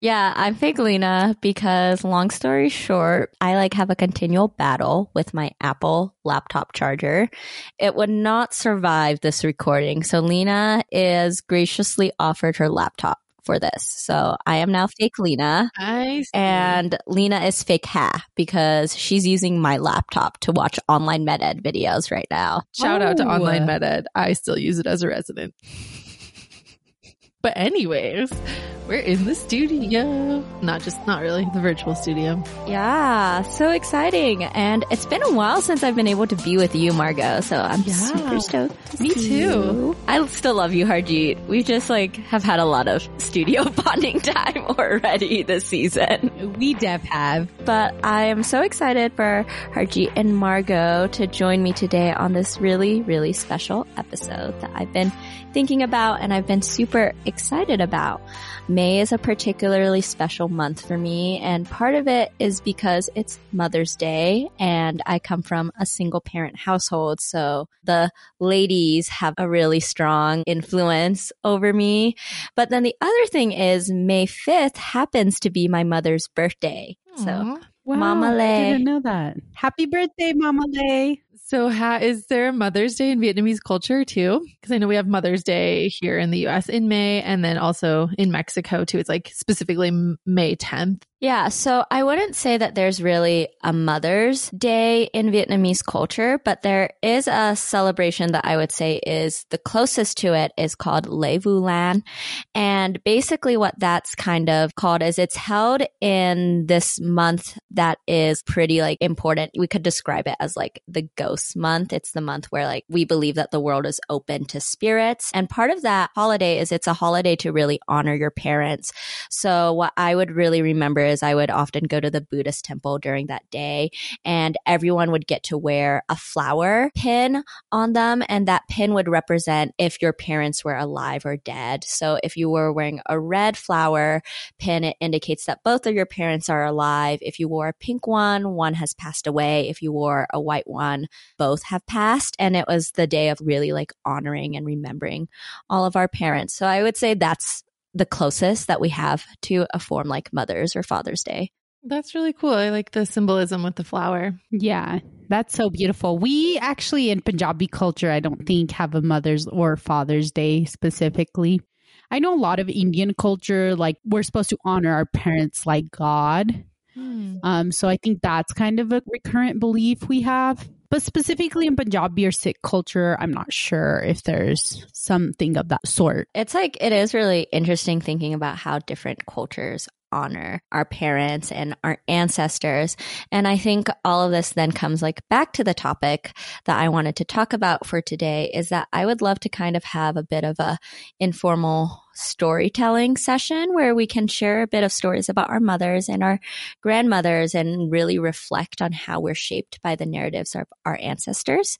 Yeah, I'm fake Lena because long story short, I like have a continual battle with my Apple laptop charger. It would not survive this recording. So Lena is graciously offered her laptop for this. So I am now fake Lena. I. And Lena is fake Hạ because she's using my laptop to watch OnlineMedEd videos right now. Shout out to OnlineMedEd. I still use it as a resident. But anyways, we're in the studio. Not just not really the virtual studio. Yeah, so exciting. And it's been a while since I've been able to be with you, Margaux. So I'm Yeah. super stoked. to Me too. you. I still love you, Harjit. We just like have had a lot of studio bonding time already this season. We def have. But I am so excited for Harjit and Margaux to join me today on this really, really special episode that I've been thinking about and I've been super excited about. May is a particularly special month for me and part of it is because it's Mother's Day and I come from a single parent household. So the ladies have a really strong influence over me. But then the other thing is May 5th happens to be my mother's birthday. So Aw. Wow, Mama Lay. Didn't know that. Happy birthday, Mama Lay. So, is there Mother's Day in Vietnamese culture too? Because I know we have Mother's Day here in the US in May and then also in Mexico too. It's like specifically May 10th. Yeah, so I wouldn't say that there's really a Mother's Day in Vietnamese culture, but there is a celebration that I would say is the closest to it is called Lễ Vu Lan. And basically what that's kind of called is it's held in this month that is pretty like important. We could describe it as like the ghost month. It's the month where like we believe that the world is open to spirits. And part of that holiday is it's a holiday to really honor your parents. So what I would really remember is I would often go to the Buddhist temple during that day and everyone would get to wear a flower pin on them. And that pin would represent if your parents were alive or dead. So if you were wearing a red flower pin, it indicates that both of your parents are alive. If you wore a pink one, one has passed away. If you wore a white one, both have passed. And it was the day of really like honoring and remembering all of our parents. So I would say that's the closest that we have to a form like Mother's or Father's Day. That's really cool. I like the symbolism with the flower. Yeah, that's so beautiful. We actually, in Punjabi culture, I don't think have a Mother's or Father's Day specifically. I know a lot of Indian culture, like we're supposed to honor our parents like God. Um, so I think that's kind of a recurrent belief we have. But specifically in Punjabi or Sikh culture, I'm not sure if there's something of that sort. It's like, it is really interesting thinking about how different cultures honor our parents and our ancestors. And I think all of this then comes like back to the topic that I wanted to talk about for today is that I would love to kind of have a bit of a informal storytelling session where we can share a bit of stories about our mothers and our grandmothers and really reflect on how we're shaped by the narratives of our ancestors.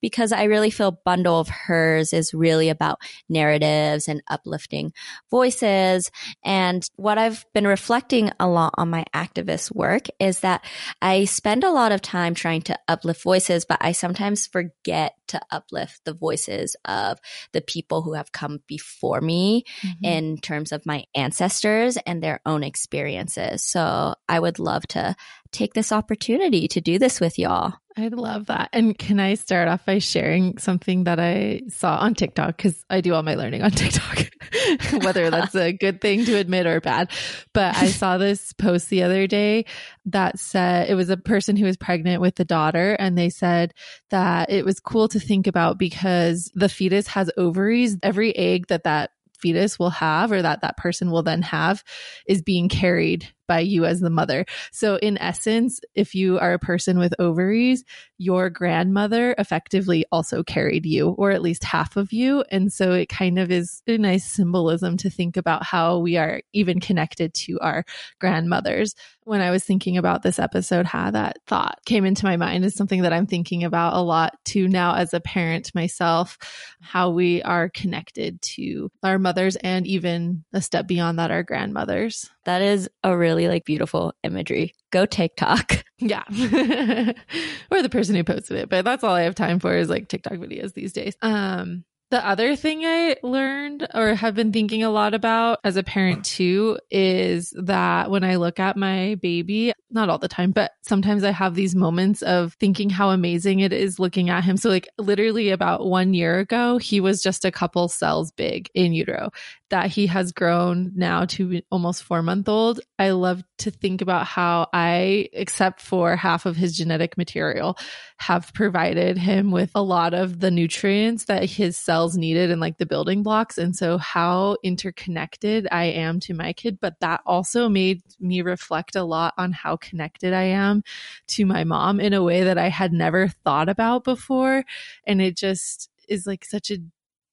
Because I really feel Bundle of Hers is really about narratives and uplifting voices. And what I've been reflecting a lot on my activist work is that I spend a lot of time trying to uplift voices, but I sometimes forget to uplift the voices of the people who have come before me Mm-hmm. in terms of my ancestors and their own experiences. So I would love to take this opportunity to do this with y'all. I love that. And can I start off by sharing something that I saw on TikTok? Because I do all my learning on TikTok, whether that's a good thing to admit or bad. But I saw this post the other day that said it was a person who was pregnant with a daughter, and they said that it was cool to think about because the fetus has ovaries. Every egg that that fetus will have or that that person will then have is being carried by you as the mother. So in essence, if you are a person with ovaries, your grandmother effectively also carried you or at least half of you. And so it kind of is a nice symbolism to think about how we are even connected to our grandmothers. When I was thinking about this episode, how that thought came into my mind is something that I'm thinking about a lot too now as a parent myself, how we are connected to our mothers and even a step beyond that, our grandmothers. That is a really like beautiful imagery. Go TikTok. Yeah. or the person who posted it. But that's all I have time for is like TikTok videos these days. Um The other thing I learned or have been thinking a lot about as a parent too is that when I look at my baby, not all the time, but sometimes I have these moments of thinking how amazing it is looking at him. So, like, literally about one year ago, he was just a couple cells big in utero that he has grown now to almost four month old. I love to think about how I, except for half of his genetic material, have provided him with a lot of the nutrients that his cells needed and like the building blocks. And so, how interconnected I am to my kid. But that also made me reflect a lot on how connected I am to my mom in a way that I had never thought about before. And it just is like such a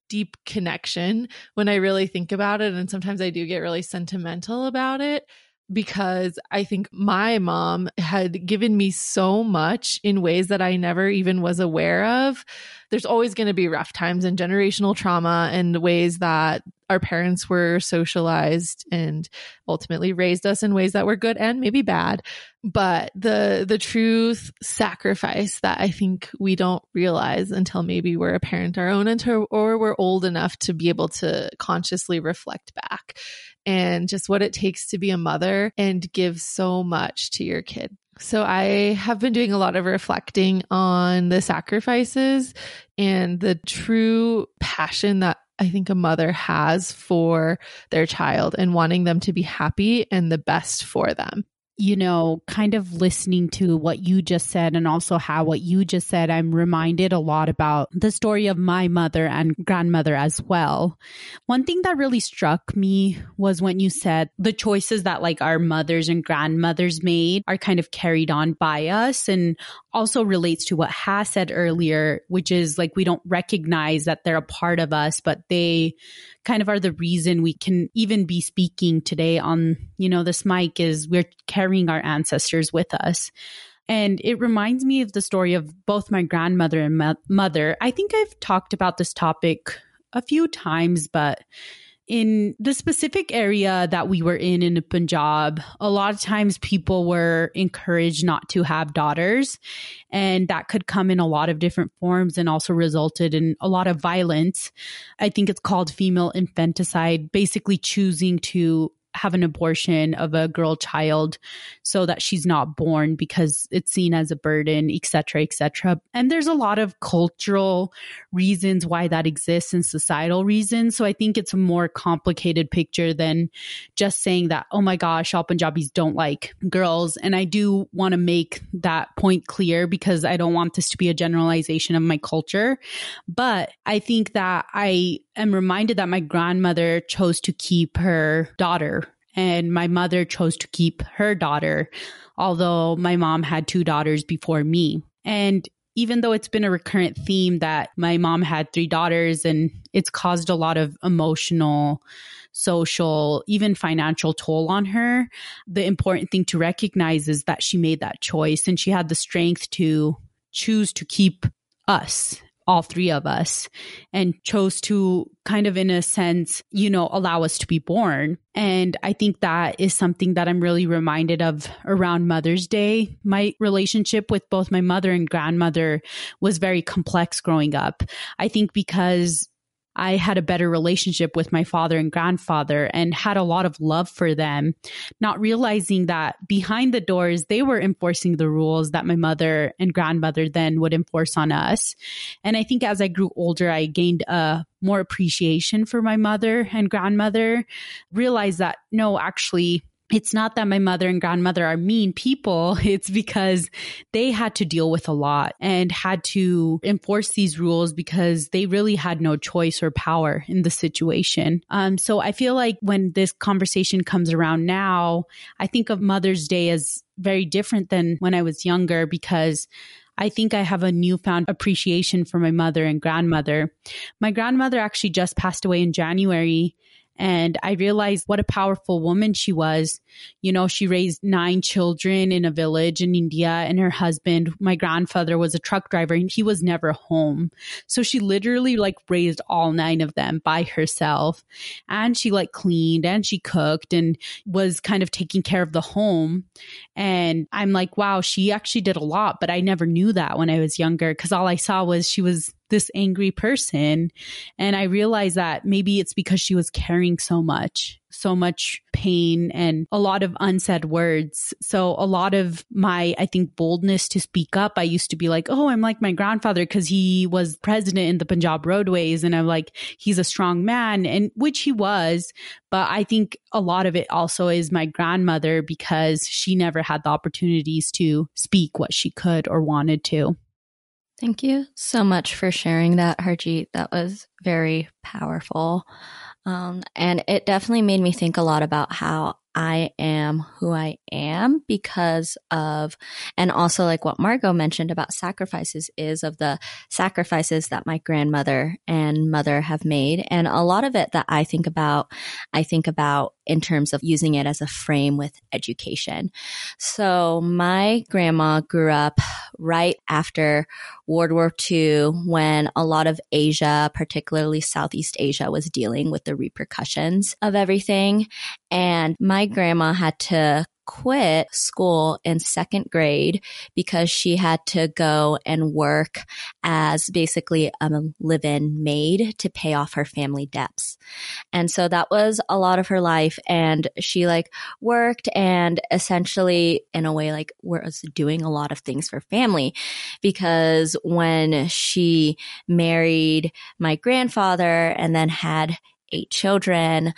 deep connection when I really think about it. And sometimes I do get really sentimental about it because I think my mom had given me so much in ways that I never even was aware of. There's always going to be rough times and generational trauma and ways that our parents were socialized and ultimately raised us in ways that were good and maybe bad. But the the truth sacrifice that i think we don't realize until maybe we're a parent our own until, or we're old enough to be able to consciously reflect back and just what it takes to be a mother and give so much to your kid. So I have been doing a lot of reflecting on the sacrifices and the true passion that I think a mother has for their child and wanting them to be happy and the best for them you know, kind of listening to what you just said and also how what you just said, I'm reminded a lot about the story of my mother and grandmother as well. One thing that really struck me was when you said the choices that like our mothers and grandmothers made are kind of carried on by us and also relates to what Has said earlier, which is like we don't recognize that they're a part of us, but they kind of are the reason we can even be speaking today on, you know, this mic is we're carrying our ancestors with us. And it reminds me of the story of both my grandmother and mo- mother. I think I've talked about this topic a few times, but in the specific area that we were in in Punjab, a lot of times people were encouraged not to have daughters. And that could come in a lot of different forms and also resulted in a lot of violence. I think it's called female infanticide, basically choosing to have an abortion of a girl child so that she's not born because it's seen as a burden etc etc and there's a lot of cultural reasons why that exists and societal reasons. So i think it's a more complicated picture than just saying that oh my gosh all punjabis don't like girls. And i do want to make that point clear because i don't want this to be a generalization of my culture. But i think that i am reminded that my grandmother chose to keep her daughter and my mother chose to keep her daughter, although my mom had two daughters before me. And even though it's been a recurrent theme that my mom had three daughters and it's caused a lot of emotional, social, even financial toll on her, the important thing to recognize is that she made that choice and she had the strength to choose to keep us all three of us and chose to kind of in a sense, you know, allow us to be born. And I think that is something that I'm really reminded of around Mother's Day. My relationship with both my mother and grandmother was very complex growing up. I think because I had a better relationship with my father and grandfather and had a lot of love for them, not realizing that behind the doors, they were enforcing the rules that my mother and grandmother then would enforce on us. And I think as I grew older, I gained a more appreciation for my mother and grandmother, realized that no, actually, it's not that my mother and grandmother are mean people. It's because they had to deal with a lot and had to enforce these rules because they really had no choice or power in the situation. Um, so I feel like when this conversation comes around now, I think of Mother's Day as very different than when I was younger because I think I have a newfound appreciation for my mother and grandmother. My grandmother actually just passed away in January and I realized what a powerful woman she was. You know, she raised nine children in a village in India, and her husband, my grandfather, was a truck driver and he was never home. So she literally like raised all nine of them by herself. And she like cleaned and she cooked and was kind of taking care of the home. And I'm like, wow, she actually did a lot, but I never knew that when I was younger because all I saw was she was this angry person. And I realized that maybe it's because she was carrying so much, so much pain and a lot of unsaid words. So a lot of my, I think, boldness to speak up, I used to be like, oh, I'm like my grandfather because he was president in the Punjab roadways. And I'm like, he's a strong man, and which he was. But I think a lot of it also is my grandmother because she never had the opportunities to speak what she could or wanted to. Thank you so much for sharing that, Harjit. That was very powerful. Um, and it definitely made me think a lot about how I am who I am because of, and also like what Margaux mentioned about sacrifices is of the sacrifices that my grandmother and mother have made. And a lot of it that I think about, I think about in terms of using it as a frame with education. So my grandma grew up right after World War II when a lot of Asia, particularly Southeast Asia, was dealing with the repercussions of everything. And my grandma had to quit school in second grade because she had to go and work as basically a live in maid to pay off her family debts. And so that was a lot of her life. And she like worked and essentially, in a way, like was doing a lot of things for family because when she married my grandfather and then had eight children.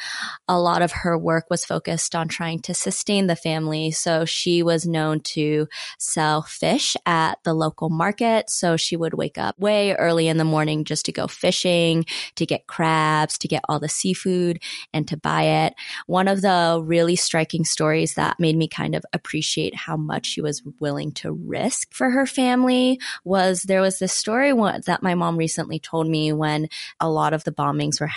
A lot of her work was focused on trying to sustain the family. So she was known to sell fish at the local market. So she would wake up way early in the morning just to go fishing, to get crabs, to get all the seafood and to buy it. One of the really striking stories that made me kind of appreciate how much she was willing to risk for her family was there was this story that my mom recently told me when a lot of the bombings were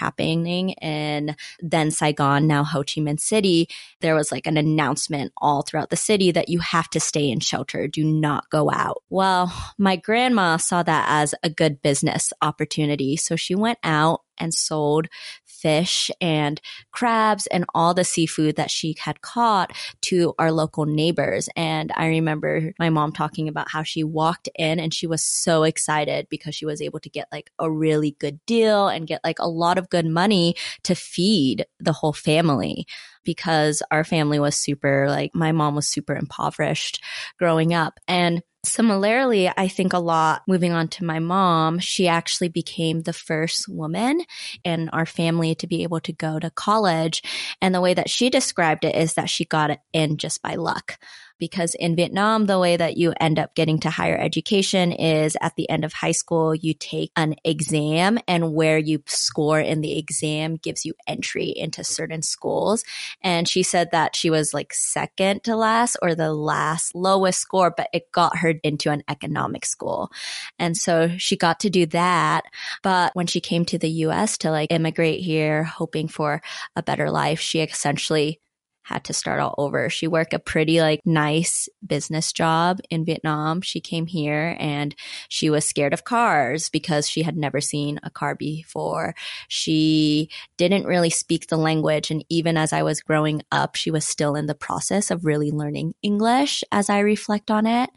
happening in then Saigon, now Ho Chi Minh City, there was like an announcement all throughout the city that you have to stay in shelter, do not go out. Well, my grandma saw that as a good business opportunity. So she went out and sold fish and crabs and all the seafood that she had caught to our local neighbors. And I remember my mom talking about how she walked in and she was so excited because she was able to get like a really good deal and get like a lot of good money to feed the whole family because our family was super like my mom was super impoverished growing up and Similarly, I think a lot moving on to my mom, she actually became the first woman in our family to be able to go to college. And the way that she described it is that she got it in just by luck because in Vietnam, the way that you end up getting to higher education is at the end of high school, you take an exam and where you score in the exam gives you entry into certain schools. And she said that she was like second to last or the last lowest score, but it got her into an economic school. And so she got to do that. But when she came to the US to like immigrate here, hoping for a better life, she essentially had to start all over. She worked a pretty like nice business job in Vietnam. She came here and she was scared of cars because she had never seen a car before. She didn't really speak the language. And even as I was growing up, she was still in the process of really learning English as I reflect on it.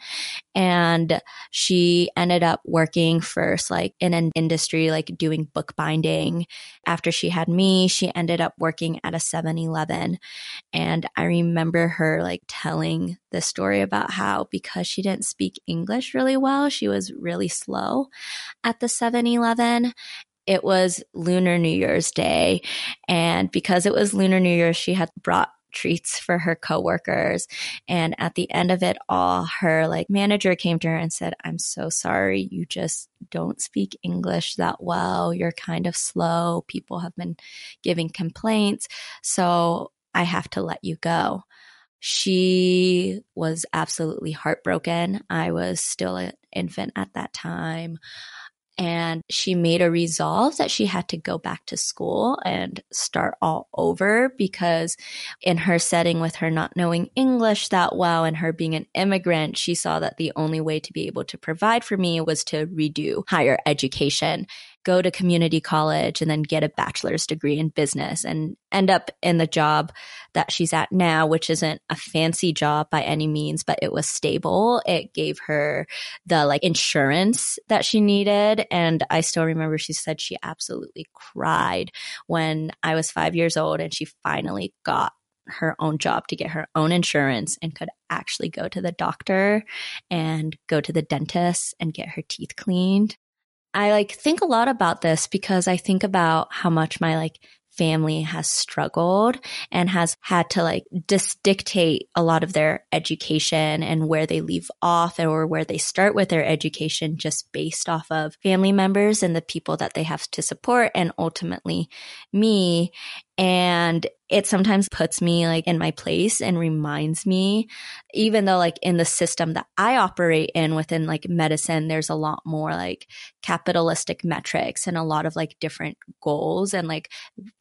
And she ended up working first like in an industry like doing bookbinding. After she had me, she ended up working at a 7 Eleven and I remember her like telling the story about how because she didn't speak English really well, she was really slow at the 7 Eleven. It was Lunar New Year's Day. And because it was Lunar New Year, she had brought treats for her coworkers. And at the end of it all, her like manager came to her and said, I'm so sorry. You just don't speak English that well. You're kind of slow. People have been giving complaints. So I have to let you go. She was absolutely heartbroken. I was still an infant at that time. And she made a resolve that she had to go back to school and start all over because, in her setting with her not knowing English that well and her being an immigrant, she saw that the only way to be able to provide for me was to redo higher education. Go to community college and then get a bachelor's degree in business and end up in the job that she's at now, which isn't a fancy job by any means, but it was stable. It gave her the like insurance that she needed. And I still remember she said she absolutely cried when I was five years old and she finally got her own job to get her own insurance and could actually go to the doctor and go to the dentist and get her teeth cleaned. I like think a lot about this because I think about how much my like family has struggled and has had to like just dictate a lot of their education and where they leave off or where they start with their education just based off of family members and the people that they have to support and ultimately me. And it sometimes puts me like in my place and reminds me, even though like in the system that I operate in within like medicine, there's a lot more like capitalistic metrics and a lot of like different goals. And like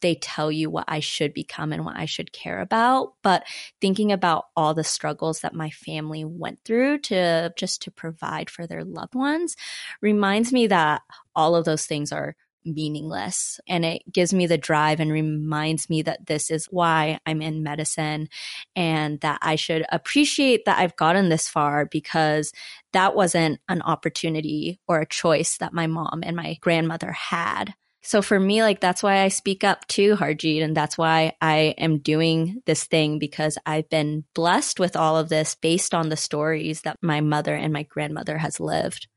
they tell you what I should become and what I should care about. But thinking about all the struggles that my family went through to just to provide for their loved ones reminds me that all of those things are meaningless. And it gives me the drive and reminds me that this is why I'm in medicine and that I should appreciate that I've gotten this far because that wasn't an opportunity or a choice that my mom and my grandmother had. So for me, like that's why I speak up too, Harjit. And that's why I am doing this thing because I've been blessed with all of this based on the stories that my mother and my grandmother has lived.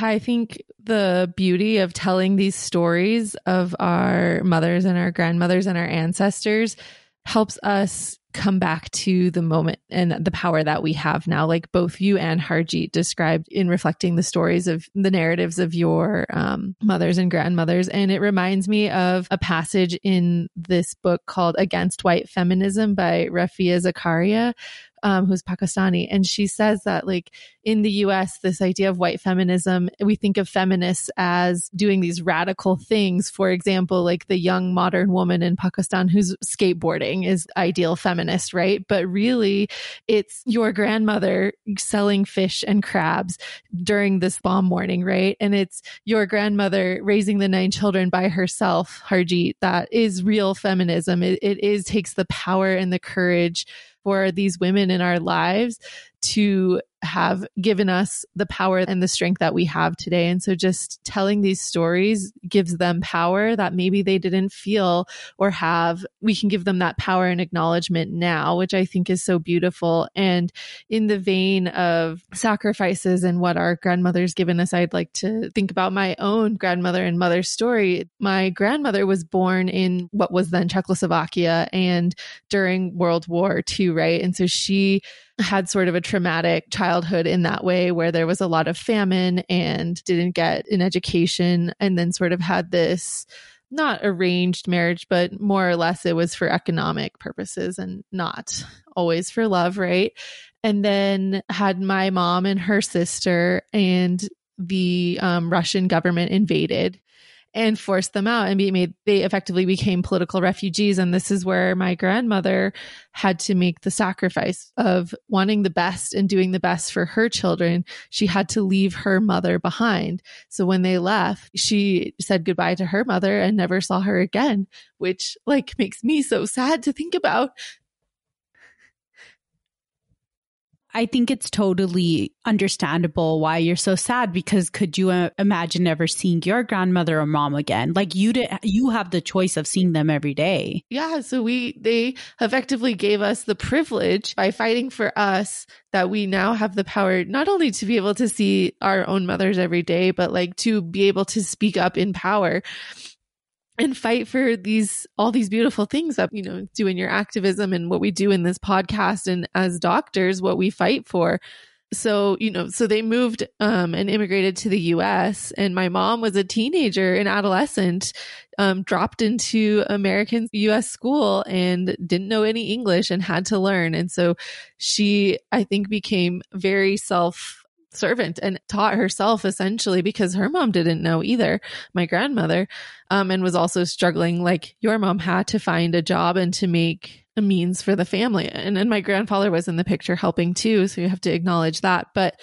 I think the beauty of telling these stories of our mothers and our grandmothers and our ancestors helps us come back to the moment and the power that we have now. Like both you and Harjit described in reflecting the stories of the narratives of your um, mothers and grandmothers. And it reminds me of a passage in this book called Against White Feminism by Rafia Zakaria, um, who's Pakistani, and she says that like in the U.S., this idea of white feminism, we think of feminists as doing these radical things. For example, like the young modern woman in Pakistan who's skateboarding is ideal feminist, right? But really, it's your grandmother selling fish and crabs during this bomb warning, right? And it's your grandmother raising the nine children by herself, Harjit. That is real feminism. It, it is takes the power and the courage for these women in our lives to have given us the power and the strength that we have today. And so just telling these stories gives them power that maybe they didn't feel or have. We can give them that power and acknowledgement now, which I think is so beautiful. And in the vein of sacrifices and what our grandmother's given us, I'd like to think about my own grandmother and mother's story. My grandmother was born in what was then Czechoslovakia and during World War II, right? And so she had sort of a traumatic childhood in that way where there was a lot of famine and didn't get an education and then sort of had this not arranged marriage, but more or less it was for economic purposes and not always for love, right? And then had my mom and her sister and the um, Russian government invaded and forced them out and be made they effectively became political refugees. And this is where my grandmother had to make the sacrifice of wanting the best and doing the best for her children. She had to leave her mother behind. So when they left she said goodbye to her mother and never saw her again which like makes me so sad to think about I think it's totally understandable why you're so sad because could you uh, imagine ever seeing your grandmother or mom again? Like you did, you have the choice of seeing them every day. Yeah, so we they effectively gave us the privilege by fighting for us that we now have the power not only to be able to see our own mothers every day, but like to be able to speak up in power and fight for these all these beautiful things that you know do in your activism and what we do in this podcast and as doctors what we fight for. So you know so they moved um, and immigrated to the us and my mom was a teenager an adolescent um, dropped into american us school and didn't know any english and had to learn. And so she i think became very self servant and taught herself essentially because her mom didn't know either, my grandmother, um, and was also struggling like your mom had to find a job and to make a means for the family. And then my grandfather was in the picture helping too. So you have to acknowledge that. But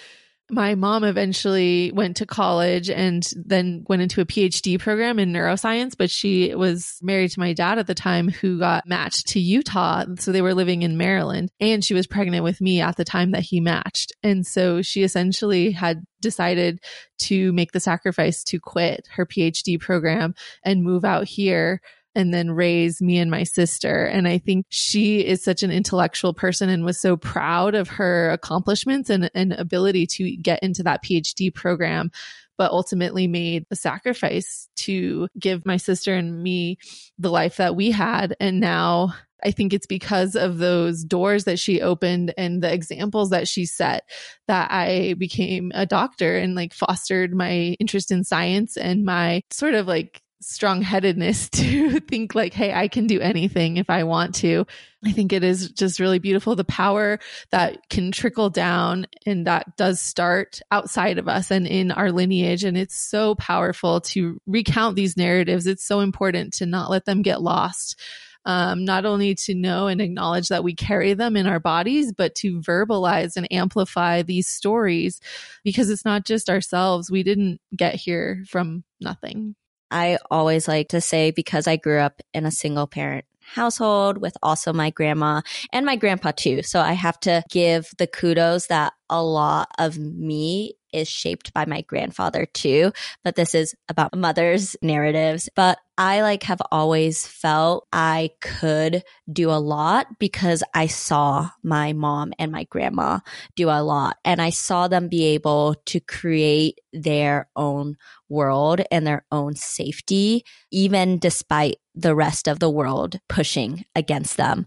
my mom eventually went to college and then went into a PhD program in neuroscience, but she was married to my dad at the time who got matched to Utah. So they were living in Maryland and she was pregnant with me at the time that he matched. And so she essentially had decided to make the sacrifice to quit her PhD program and move out here and then raise me and my sister. And I think she is such an intellectual person and was so proud of her accomplishments and, and ability to get into that PhD program but ultimately made a sacrifice to give my sister and me the life that we had. And now I think it's because of those doors that she opened and the examples that she set that I became a doctor and like fostered my interest in science and my sort of like strong headedness to think like, Hey, I can do anything if I want to. I think it is just really beautiful. The power that can trickle down and that does start outside of us and in our lineage. And it's so powerful to recount these narratives. It's so important to not let them get lost. Um, not only to know and acknowledge that we carry them in our bodies, but to verbalize and amplify these stories because it's not just ourselves. We didn't get here from nothing. I always like to say because I grew up in a single parent household with also my grandma and my grandpa too. So I have to give the kudos that a lot of me is shaped by my grandfather too. But this is about mother's narratives. But I like have always felt I could do a lot because I saw my mom and my grandma do a lot and I saw them be able to create their own world and their own safety, even despite the rest of the world pushing against them.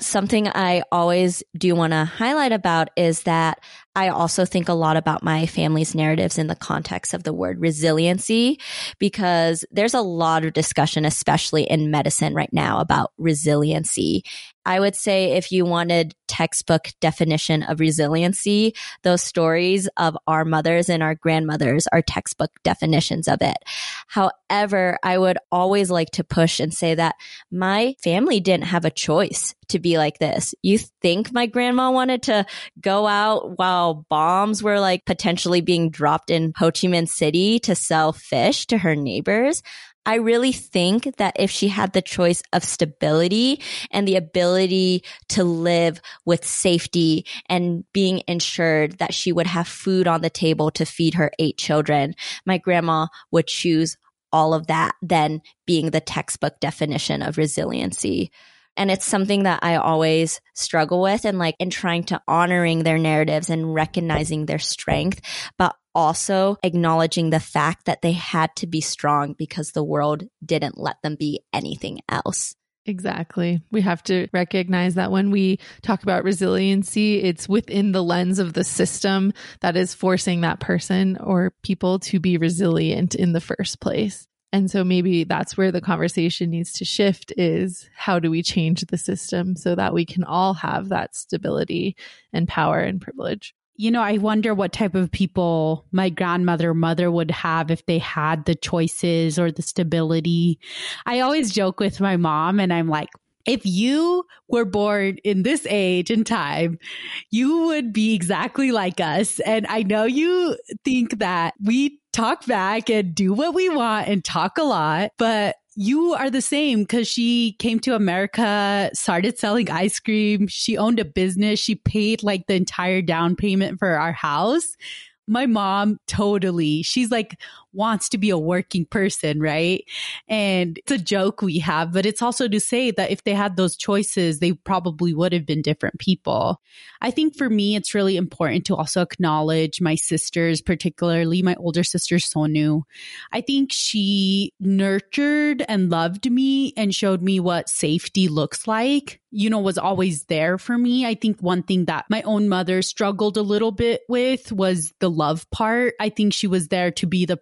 Something I always do want to highlight about is that I also think a lot about my family's narratives in the context of the word resiliency, because there's a lot of discussion, especially in medicine right now about resiliency. I would say if you wanted textbook definition of resiliency, those stories of our mothers and our grandmothers are textbook definitions of it. However, I would always like to push and say that my family didn't have a choice to be like this. You think my grandma wanted to go out while bombs were like potentially being dropped in Ho Chi Minh City to sell fish to her neighbors? I really think that if she had the choice of stability and the ability to live with safety and being ensured that she would have food on the table to feed her eight children, my grandma would choose all of that than being the textbook definition of resiliency. And it's something that I always struggle with and like in trying to honoring their narratives and recognizing their strength, but also acknowledging the fact that they had to be strong because the world didn't let them be anything else. Exactly. We have to recognize that when we talk about resiliency, it's within the lens of the system that is forcing that person or people to be resilient in the first place. And so maybe that's where the conversation needs to shift is how do we change the system so that we can all have that stability and power and privilege? You know, I wonder what type of people my grandmother mother would have if they had the choices or the stability. I always joke with my mom and I'm like, if you were born in this age and time, you would be exactly like us. And I know you think that we talk back and do what we want and talk a lot, but you are the same because she came to America, started selling ice cream. She owned a business. She paid like the entire down payment for our house my mom totally she's like wants to be a working person right and it's a joke we have but it's also to say that if they had those choices they probably would have been different people i think for me it's really important to also acknowledge my sisters particularly my older sister sonu i think she nurtured and loved me and showed me what safety looks like you know, was always there for me. I think one thing that my own mother struggled a little bit with was the love part. I think she was there to be the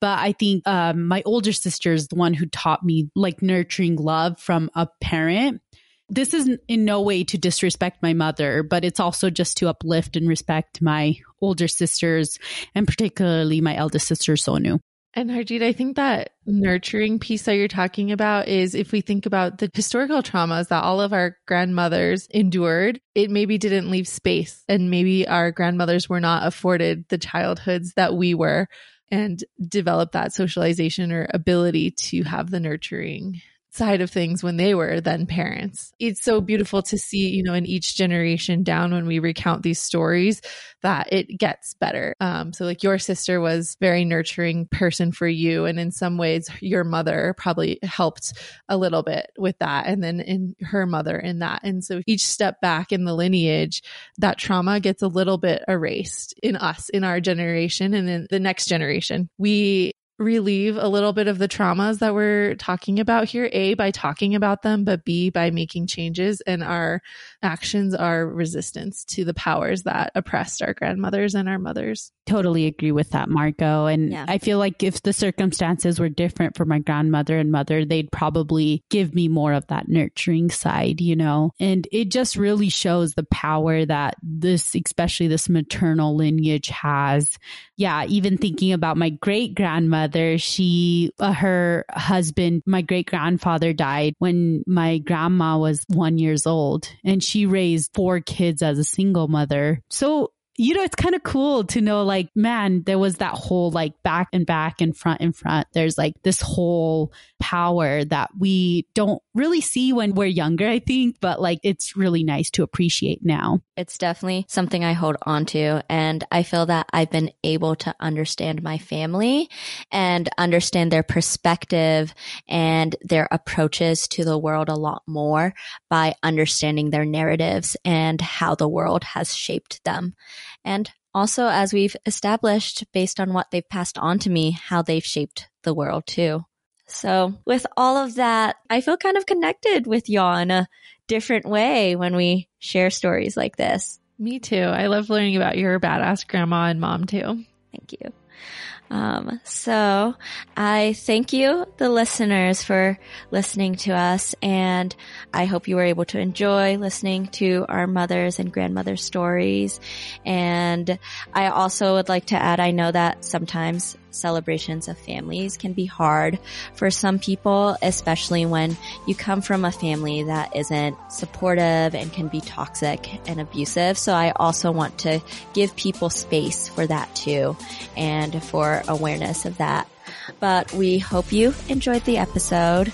but I think um, my older sister is the one who taught me like nurturing love from a parent. This is in no way to disrespect my mother, but it's also just to uplift and respect my older sisters and particularly my eldest sister, Sonu. And Harjit, I think that nurturing piece that you're talking about is if we think about the historical traumas that all of our grandmothers endured, it maybe didn't leave space. And maybe our grandmothers were not afforded the childhoods that we were and develop that socialization or ability to have the nurturing side of things when they were then parents. It's so beautiful to see, you know, in each generation down when we recount these stories that it gets better. Um, so like your sister was very nurturing person for you. And in some ways your mother probably helped a little bit with that. And then in her mother in that. And so each step back in the lineage, that trauma gets a little bit erased in us, in our generation and in the next generation. We relieve a little bit of the traumas that we're talking about here. A by talking about them but b by making changes and our actions are resistance to the powers that oppressed our grandmothers and our mothers. Totally agree with that Margaux. And yeah. i feel like if the circumstances were different for my grandmother and mother they'd probably give me more of that nurturing side you know? And it just really shows the power that this especially this maternal lineage has. Yeah even thinking about my great grandmother she, uh, her husband, my great grandfather died when my grandma was one years old and she raised four kids as a single mother. So you know, it's kind of cool to know, like, man, there was that whole like back and back and front and front. There's like this whole power that we don't really see when we're younger, I think, but like it's really nice to appreciate now. It's definitely something I hold on to. And I feel that I've been able to understand my family and understand their perspective and their approaches to the world a lot more by understanding their narratives and how the world has shaped them. And also, as we've established based on what they've passed on to me, how they've shaped the world too. So, with all of that, I feel kind of connected with y'all in a different way when we share stories like this. Me too. I love learning about your badass grandma and mom too. Thank you. Um, so I thank you, the listeners, for listening to us. And I hope you were able to enjoy listening to our mothers and grandmothers stories. And I also would like to add, I know that sometimes celebrations of families can be hard for some people, especially when you come from a family that isn't supportive and can be toxic and abusive. So I also want to give people space for that too and for awareness of that. But we hope you enjoyed the episode.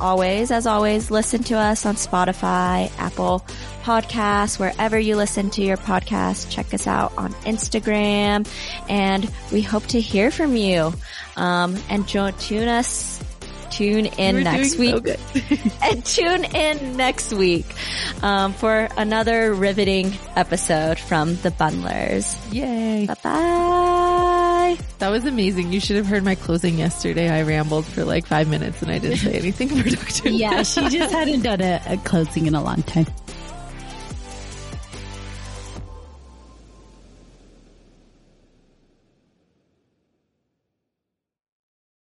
Always, as always, listen to us on Spotify, Apple Podcasts, wherever you listen to your podcast. Check us out on Instagram and we hope to hear from you. Um, and join tune us tune in next week so and tune in next week um, for another riveting episode from the Bundlers. Yay! Bye bye. That was amazing. You should have heard my closing yesterday. I rambled for like five minutes and I didn't say anything productive. yeah, she just hadn't done a, a closing in a long time.